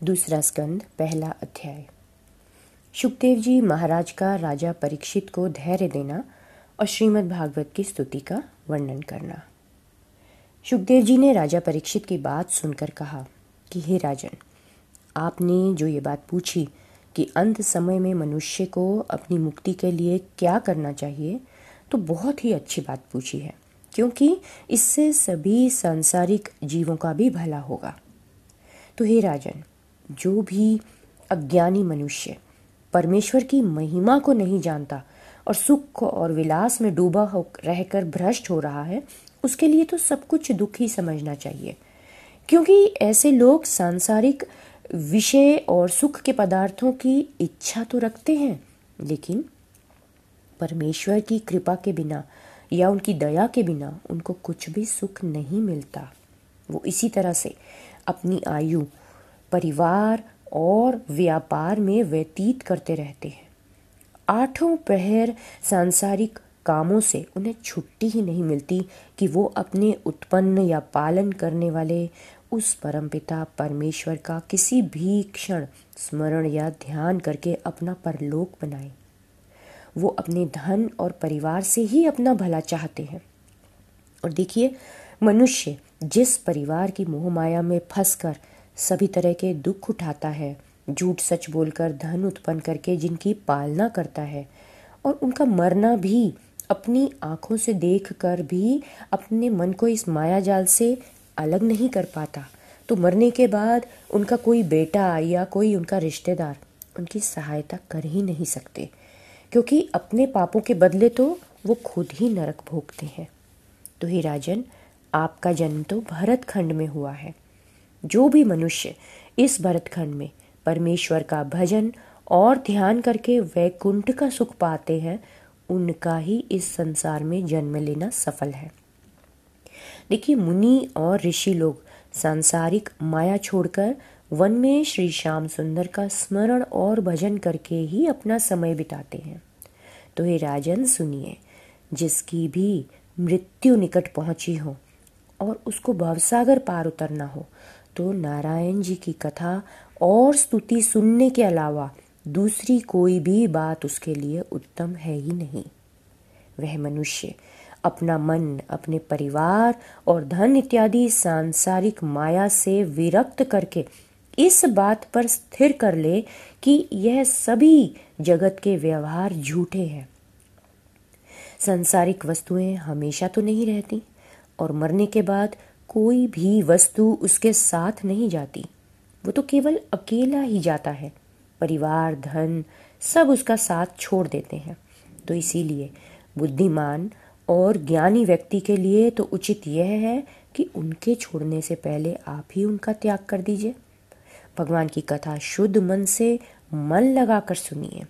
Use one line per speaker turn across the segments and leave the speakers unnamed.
दूसरा स्कंद, पहला अध्याय। सुखदेव जी महाराज का राजा परीक्षित को धैर्य देना और श्रीमद् भागवत की स्तुति का वर्णन करना। सुखदेव जी ने राजा परीक्षित की बात सुनकर कहा कि, हे राजन, आपने जो ये बात पूछी कि अंत समय में मनुष्य को अपनी मुक्ति के लिए क्या करना चाहिए तो बहुत ही अच्छी बात पूछी है, क्योंकि इससे सभी सांसारिक जीवों का भी भला होगा। तो हे राजन जो भी अज्ञानी मनुष्य परमेश्वर की महिमा को नहीं जानता और सुख और विलास में डूबा हो रहकर भ्रष्ट हो रहा है, उसके लिए तो सब कुछ दुख ही समझना चाहिए। क्योंकि ऐसे लोग सांसारिक विषय और सुख के पदार्थों की इच्छा तो रखते हैं, लेकिन परमेश्वर की कृपा के बिना या उनकी दया के बिना उनको कुछ भी सुख नहीं मिलता। वो इसी तरह से अपनी आयु परिवार और व्यापार में व्यतीत करते रहते हैं। आठों पहर सांसारिक कामों से उन्हें छुट्टी ही नहीं मिलती कि वो अपने उत्पन्न या पालन करने वाले उस परमपिता परमेश्वर का किसी भी क्षण स्मरण या ध्यान करके अपना परलोक बनाए। वो अपने धन और परिवार से ही अपना भला चाहते हैं। और देखिए, मनुष्य जिस परिवार की मोह माया में फंसकर सभी तरह के दुख उठाता है। झूठ सच बोलकर धन उत्पन्न करके जिनकी पालना करता है और उनका मरना भी अपनी आँखों से देख कर भी अपने मन को इस माया जाल से अलग नहीं कर पाता। तो मरने के बाद उनका कोई बेटा या कोई उनका रिश्तेदार उनकी सहायता कर ही नहीं सकते, क्योंकि अपने पापों के बदले तो वो खुद ही नरक भोगते हैं। तो ही राजन, आपका जन्म तो भरत खंड में हुआ है। जो भी मनुष्य इस भरतखंड में परमेश्वर का भजन और ध्यान करके वैकुंठ का सुख पाते हैं, उनका ही इस संसार में जन्म लेना सफल है। देखिए, मुनि और ऋषि लोग सांसारिक माया छोड़कर वन में श्री श्याम सुंदर का स्मरण और भजन करके ही अपना समय बिताते हैं। तो हे राजन, सुनिए, जिसकी भी मृत्यु निकट पहुँची हो और उसको भवसागर पार उतरना हो तो नारायण जी की कथा और स्तुति सुनने के अलावा दूसरी कोई भी बात उसके लिए उत्तम है ही नहीं। वह मनुष्य, अपना मन, अपने परिवार और धन इत्यादि सांसारिक माया से विरक्त करके इस बात पर स्थिर कर ले कि यह सभी जगत के व्यवहार झूठे हैं। सांसारिक वस्तुएँ हमेशा तो नहीं रहती और मरने के बाद कोई भी वस्तु उसके साथ नहीं जाती। वो तो केवल अकेला ही जाता है। परिवार, धन, सब उसका साथ छोड़ देते हैं। तो इसीलिए बुद्धिमान और ज्ञानी व्यक्ति के लिए तो उचित यह है कि उनके छोड़ने से पहले आप ही उनका त्याग कर दीजिए। भगवान की कथा शुद्ध मन से मन लगाकर सुनिए।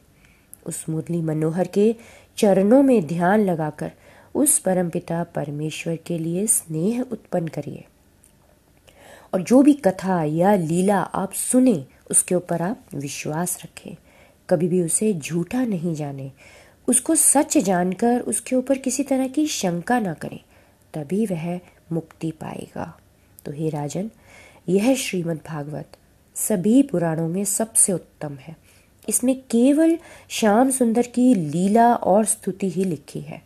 उस मुरली मनोहर के चरणों में ध्यान लगाकर उस परमपिता परमेश्वर के लिए स्नेह उत्पन्न करिए। और जो भी कथा या लीला आप सुने, उसके ऊपर आप विश्वास रखें। कभी भी उसे झूठा नहीं जाने। उसको सच जानकर उसके ऊपर किसी तरह की शंका ना करें, तभी वह मुक्ति पाएगा। तो हे राजन, यह श्रीमद् भागवत सभी पुराणों में सबसे उत्तम है। इसमें केवल श्याम सुंदर की लीला और स्तुति ही लिखी है।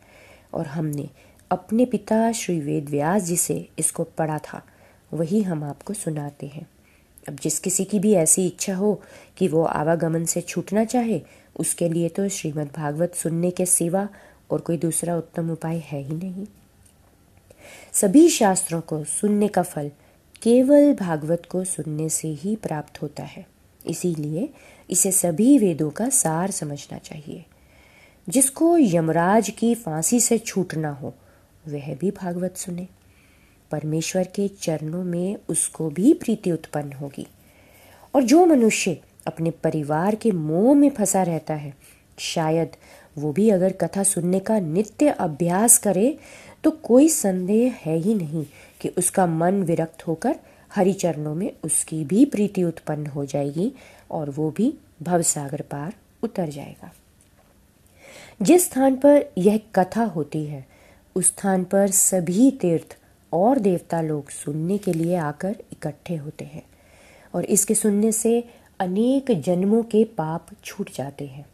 और हमने अपने पिता श्री वेद व्यास जी से इसको पढ़ा था। वही हम आपको सुनाते हैं। अब जिस किसी की भी ऐसी इच्छा हो कि वो आवागमन से छूटना चाहे, उसके लिए तो श्रीमद् भागवत सुनने के सिवा और कोई दूसरा उत्तम उपाय है ही नहीं। सभी शास्त्रों को सुनने का फल केवल भागवत को सुनने से ही प्राप्त होता है। इसीलिए इसे सभी वेदों का सार समझना चाहिए। जिसको यमराज की फांसी से छूटना हो, वह भी भागवत सुने। परमेश्वर के चरणों में उसको भी प्रीति उत्पन्न होगी। और जो मनुष्य अपने परिवार के मोह में फंसा रहता है, शायद वो भी अगर कथा सुनने का नित्य अभ्यास करे तो कोई संदेह है ही नहीं कि उसका मन विरक्त होकर हरि चरणों में उसकी भी प्रीति उत्पन्न हो जाएगी और वो भी भवसागर पार उतर जाएगा। जिस स्थान पर यह कथा होती है, उस स्थान पर सभी तीर्थ और देवता लोग सुनने के लिए आकर इकट्ठे होते हैं और इसके सुनने से अनेक जन्मों के पाप छूट जाते हैं।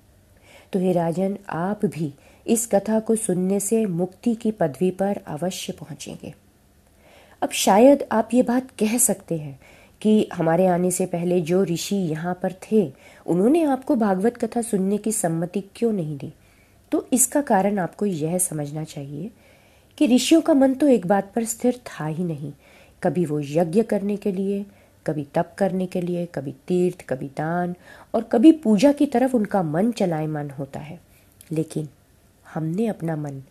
तो हे राजन, आप भी इस कथा को सुनने से मुक्ति की पदवी पर अवश्य पहुँचेंगे। अब शायद आप ये बात कह सकते हैं कि हमारे आने से पहले जो ऋषि यहाँ पर थे, उन्होंने आपको भागवत कथा सुनने की सम्मति क्यों नहीं दी? तो इसका कारण आपको यह समझना चाहिए कि ऋषियों का मन तो एक बात पर स्थिर था ही नहीं। कभी वो यज्ञ करने के लिए, कभी तप करने के लिए, कभी तीर्थ, कभी दान और कभी पूजा की तरफ़ उनका मन चलाए मन होता है। लेकिन हमने अपना मन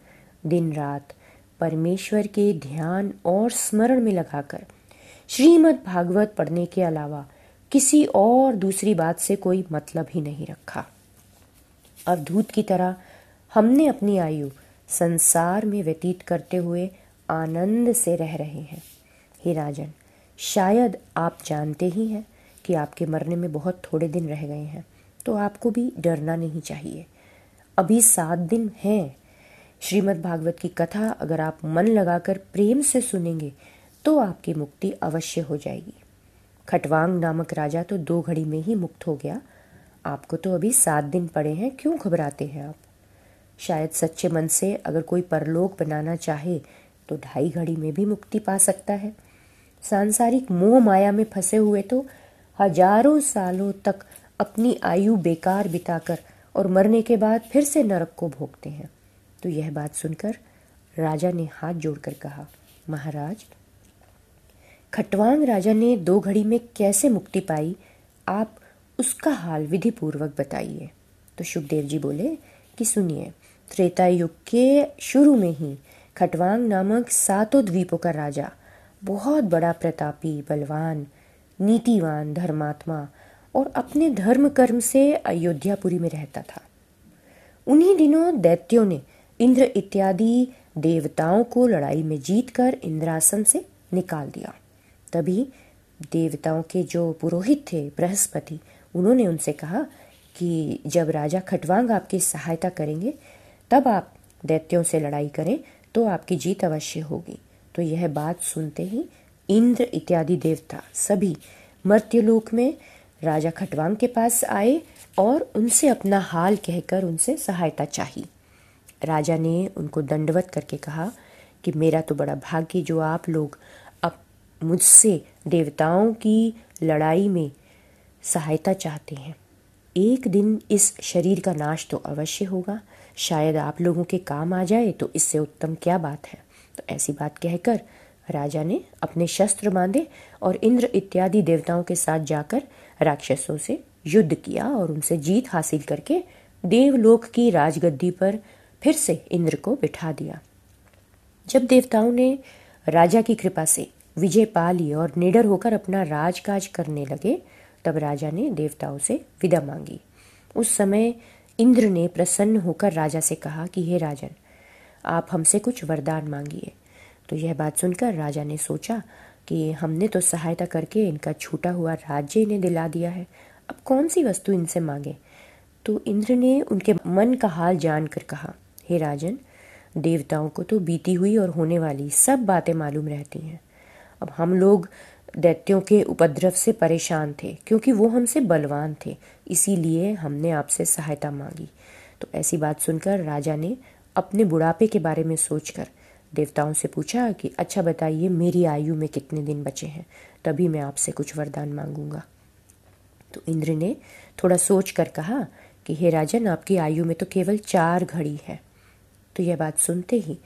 दिन रात परमेश्वर के ध्यान और स्मरण में लगाकर, श्रीमद् भागवत पढ़ने के अलावा किसी और दूसरी बात से कोई मतलब ही नहीं रखा। अवधूत की तरह हमने अपनी आयु संसार में व्यतीत करते हुए आनंद से रह रहे हैं। हे राजन, शायद आप जानते ही हैं कि आपके मरने में बहुत थोड़े दिन रह गए हैं तो आपको भी डरना नहीं चाहिए। अभी सात दिन हैं। श्रीमद् भागवत की कथा अगर आप मन लगाकर प्रेम से सुनेंगे तो आपकी मुक्ति अवश्य हो जाएगी। खटवांग नामक राजा तो दो घड़ी में ही मुक्त हो गया। आपको तो अभी सात दिन पड़े हैं, क्यों घबराते हैं आप? शायद सच्चे मन से अगर कोई परलोक बनाना चाहे तो ढाई घड़ी में भी मुक्ति पा सकता है। सांसारिक मोह माया में फंसे हुए तो हज़ारों सालों तक अपनी आयु बेकार बिताकर और मरने के बाद फिर से नरक को भोगते हैं। तो यह बात सुनकर राजा ने हाथ जोड़कर कहा, महाराज, खटवांग राजा ने दो घड़ी में कैसे मुक्ति पाई? आप उसका हाल विधि पूर्वक बताइए। तो सुखदेव जी बोले, कि सुनिए त्रेता युग के शुरू में ही खटवांग नामक सातों द्वीपों का राजा, बहुत बड़ा प्रतापी, बलवान, नीतिवान धर्मात्मा और अपने धर्म कर्म से अयोध्यापुरी में रहता था। उन्हीं दिनों दैत्यों ने इंद्र इत्यादि देवताओं को लड़ाई में जीतकर इंद्रासन से निकाल दिया। तभी देवताओं के जो पुरोहित थे, बृहस्पति, उन्होंने उनसे कहा कि जब राजा खटवांग आपकी सहायता करेंगे तब आप दैत्यों से लड़ाई करें तो आपकी जीत अवश्य होगी। तो यह बात सुनते ही इंद्र इत्यादि देवता सभी मर्त्यलोक में राजा खटवांग के पास आए और उनसे अपना हाल कहकर उनसे सहायता चाही। राजा ने उनको दंडवत करके कहा कि मेरा तो बड़ा भाग्य जो आप लोग अब मुझसे देवताओं की लड़ाई में सहायता चाहते हैं। एक दिन इस शरीर का नाश तो अवश्य होगा। शायद आप लोगों के काम आ जाए तो इससे उत्तम क्या बात है? तो ऐसी बात कहकर राजा ने अपने शस्त्र बांधे और इंद्र इत्यादि देवताओं के साथ जाकर राक्षसों से युद्ध किया और उनसे जीत हासिल करके देवलोक की राजगद्दी पर फिर से इंद्र को बिठा दिया। जब देवताओं ने राजा की कृपा से विजय पा ली और निडर होकर अपना राजकाज करने लगे, तब राजा ने देवताओं से विदा मांगी। उस समय इंद्र ने प्रसन्न होकर राजा से कहा कि, हे राजन, आप हमसे कुछ वरदान मांगिए। तो यह बात सुनकर राजा ने सोचा कि हमने तो सहायता करके इनका छूटा हुआ राज्य इन्हें दिला दिया है। अब कौन सी वस्तु इनसे मांगे? तो इंद्र ने उनके मन का हाल जानकर कहा, हे राजन, देवताओं को तो बीती हुई और होने वाली सब बातें मालूम रहती हैं। अब हम लोग दैत्यों के उपद्रव से परेशान थे, क्योंकि वो हमसे बलवान थे, इसीलिए हमने आपसे सहायता मांगी। तो ऐसी बात सुनकर राजा ने अपने बुढ़ापे के बारे में सोचकर देवताओं से पूछा कि अच्छा बताइए, मेरी आयु में कितने दिन बचे हैं? तभी मैं आपसे कुछ वरदान मांगूँगा। तो इंद्र ने थोड़ा सोच कर कहा कि, हे राजन, आपकी आयु में तो केवल चार घड़ी है। तो यह बात सुनते ही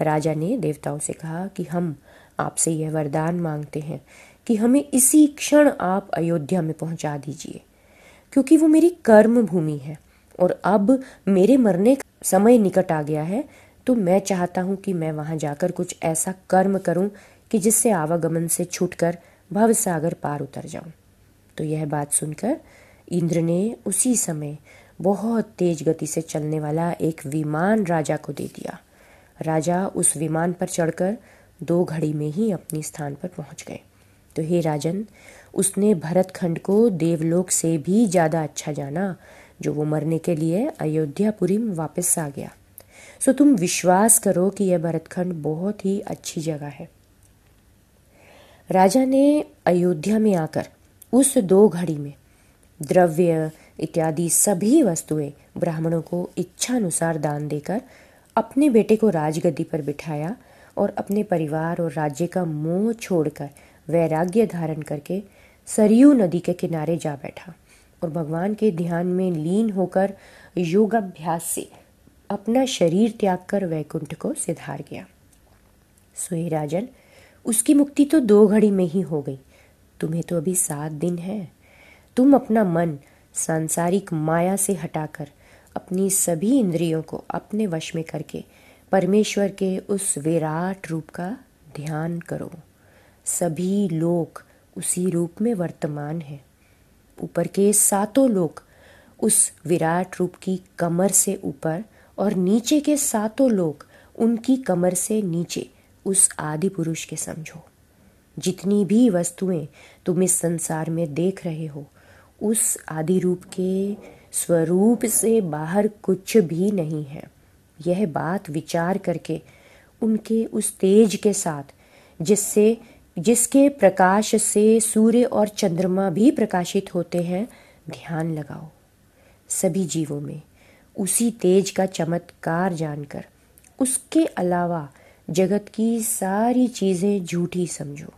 राजा ने देवताओं से कहा कि, हम आपसे यह वरदान मांगते हैं कि हमें इसी क्षण आप अयोध्या में पहुँचा दीजिए, क्योंकि वो मेरी कर्म भूमि है। और अब मेरे मरने का समय निकट आ गया है तो मैं चाहता हूँ कि मैं वहाँ जाकर कुछ ऐसा कर्म करूँ कि जिससे आवागमन से छूटकर भव सागर पार उतर जाऊँ। तो यह बात सुनकर इंद्र ने उसी समय बहुत तेज गति से चलने वाला एक विमान राजा को दे दिया। राजा उस विमान पर चढ़कर दो घड़ी में ही अपने स्थान पर पहुँच गए। तो हे राजन, उसने भरत खंड को देवलोक से भी ज़्यादा अच्छा जाना, जो वो मरने के लिए अयोध्यापुरी में वापस आ गया। सो तुम विश्वास करो कि यह भरतखंड बहुत ही अच्छी जगह है। राजा ने अयोध्या में आकर उस दो घड़ी में द्रव्य इत्यादि सभी वस्तुएँ ब्राह्मणों को इच्छानुसार दान देकर अपने बेटे को राजगद्दी पर बिठाया और अपने परिवार और राज्य का मोह छोड़कर वैराग्य धारण करके सरयू नदी के किनारे जा बैठा और भगवान के ध्यान में लीन होकर योगाभ्यास से अपना शरीर त्याग कर वैकुंठ को सिधार गया। सोए राजन, उसकी मुक्ति तो दो घड़ी में ही हो गई। तुम्हें तो अभी सात दिन है। तुम अपना मन सांसारिक माया से हटाकर अपनी सभी इंद्रियों को अपने वश में करके परमेश्वर के उस विराट रूप का ध्यान करो। सभी लोग उसी रूप में वर्तमान हैं। ऊपर के सातों लोग उस विराट रूप की कमर से ऊपर और नीचे के सातों लोग उनकी कमर से नीचे उस आदि पुरुष के समझो। जितनी भी वस्तुएँ तुम इस संसार में देख रहे हो, उस आदि रूप के स्वरूप से बाहर कुछ भी नहीं है। यह बात विचार करके उनके उस तेज के साथ, जिससे जिसके प्रकाश से सूर्य और चंद्रमा भी प्रकाशित होते हैं, ध्यान लगाओ। सभी जीवों में उसी तेज का चमत्कार जानकर, उसके अलावा जगत की सारी चीज़ें झूठी समझो।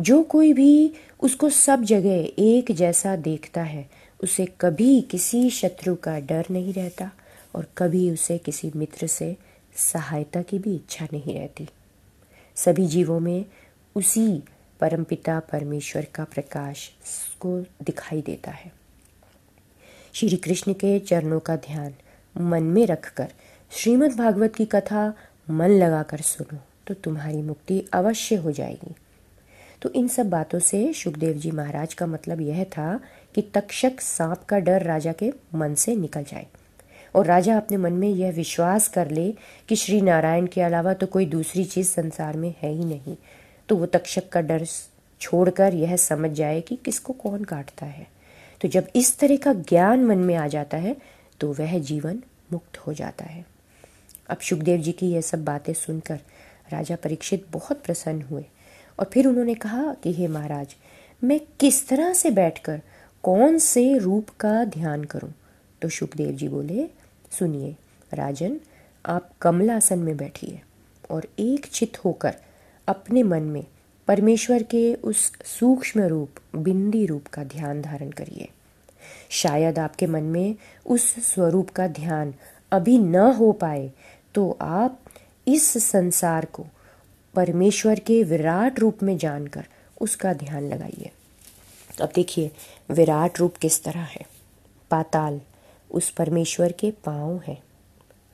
जो कोई भी उसको सब जगह एक जैसा देखता है, उसे कभी किसी शत्रु का डर नहीं रहता और कभी उसे किसी मित्र से सहायता की भी इच्छा नहीं रहती। सभी जीवों में उसी परमपिता परमेश्वर का प्रकाश को दिखाई देता है। श्री कृष्ण के चरणों का ध्यान मन में रखकर श्रीमद् भागवत की कथा मन लगाकर सुनो तो तुम्हारी मुक्ति अवश्य हो जाएगी। तो इन सब बातों से सुखदेव जी महाराज का मतलब यह था कि तक्षक सांप का डर राजा के मन से निकल जाए। और राजा अपने मन में यह विश्वास कर ले कि श्री नारायण के अलावा तो कोई दूसरी चीज़ संसार में है ही नहीं। तो वो तक्षक का डर छोड़कर यह समझ जाए कि किसको कौन काटता है। तो जब इस तरह का ज्ञान मन में आ जाता है तो वह जीवन मुक्त हो जाता है। अब सुखदेव जी की यह सब बातें सुनकर राजा परीक्षित बहुत प्रसन्न हुए और फिर उन्होंने कहा कि, हे महाराज, मैं किस तरह से बैठकर कौन से रूप का ध्यान करूँ? तो सुखदेव जी बोले, सुनिए, राजन, आप कमलासन में बैठिए और एक चित होकर अपने मन में परमेश्वर के उस सूक्ष्म रूप, बिंदी रूप का ध्यान धारण करिए। शायद आपके मन में उस स्वरूप का ध्यान अभी न हो पाए तो आप इस संसार को परमेश्वर के विराट रूप में जानकर उसका ध्यान लगाइए। अब देखिए, विराट रूप किस तरह है। पाताल उस परमेश्वर के पाँव है।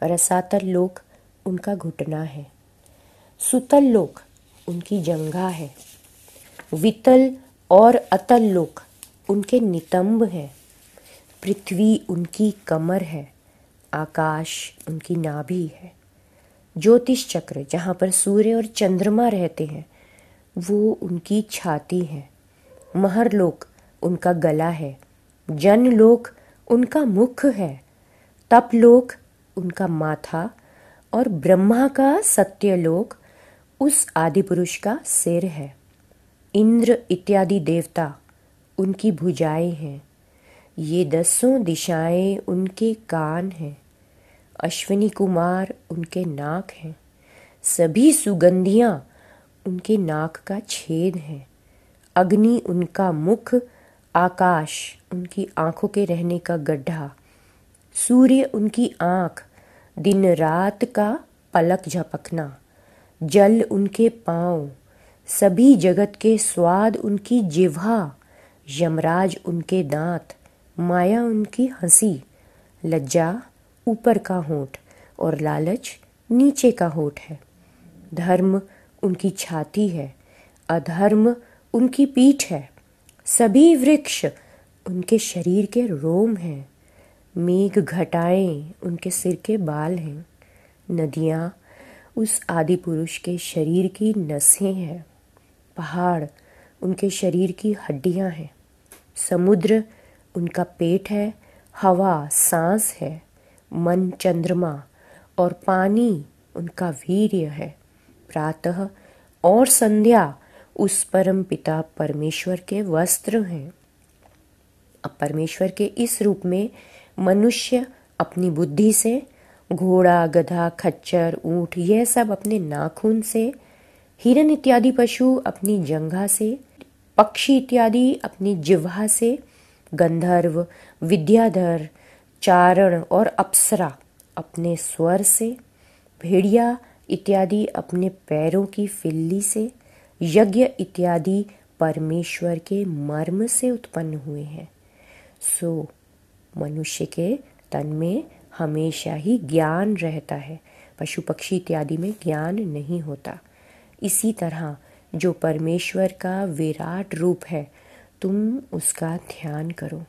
रसातल लोक उनका घुटना है। सुतल लोक उनकी जंगा है। वितल और अतल लोक उनके नितंब हैं। पृथ्वी उनकी कमर है, आकाश उनकी नाभि है। ज्योतिष चक्र जहाँ पर सूर्य और चंद्रमा रहते हैं, वो उनकी छाती है। महरलोक उनका गला है जनलोक उनका मुख है तपलोक उनका माथा और ब्रह्मा का सत्यलोक उस आदि पुरुष का सिर है। इंद्र इत्यादि देवता उनकी भुजाएँ हैं। ये दसों दिशाएँ उनके कान हैं। अश्विनी कुमार उनके नाक हैं। सभी सुगंधियाँ उनके नाक का छेद है। अग्नि उनका मुख, आकाश उनकी आँखों के रहने का गड्ढा, सूर्य उनकी आँख, दिन रात का पलक झपकना। जल उनके पाँव, सभी जगत के स्वाद उनकी जिह्वा, यमराज उनके दांत, माया उनकी हँसी, लज्जा ऊपर का होठ और लालच नीचे का होठ है। धर्म उनकी छाती है, अधर्म उनकी पीठ है, सभी वृक्ष उनके शरीर के रोम हैं, मेघ घटाएँ उनके सिर के बाल हैं, नदियाँ उस आदि पुरुष के शरीर की नसें हैं। पहाड़ उनके शरीर की हड्डियाँ हैं। समुद्र उनका पेट है। हवा, सांस है। मन चंद्रमा और पानी उनका वीर्य है। प्रातः और संध्या उस परम पिता परमेश्वर के वस्त्र हैं। अब परमेश्वर के इस रूप में मनुष्य अपनी बुद्धि से घोड़ा, गधा, खच्चर, ऊँट, यह सब अपने नाखून से, हिरन इत्यादि पशु अपनी जंघा से, पक्षी इत्यादि अपनी जिह्वा से, गंधर्व, विद्याधर, चारण और अप्सरा अपने स्वर से, भेड़िया इत्यादि अपने पैरों की फिल्ली से, यज्ञ इत्यादि परमेश्वर के मर्म से उत्पन्न हुए हैं। सो, मनुष्य के तन में हमेशा ही ज्ञान रहता है। पशु पक्षी इत्यादि में ज्ञान नहीं होता। इसी तरह जो परमेश्वर का विराट रूप है, तुम उसका ध्यान करो।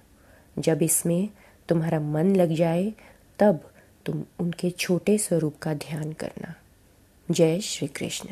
जब इसमें तुम्हारा मन लग जाए, तब तुम उनके छोटे स्वरूप का ध्यान करना। जय श्री कृष्ण।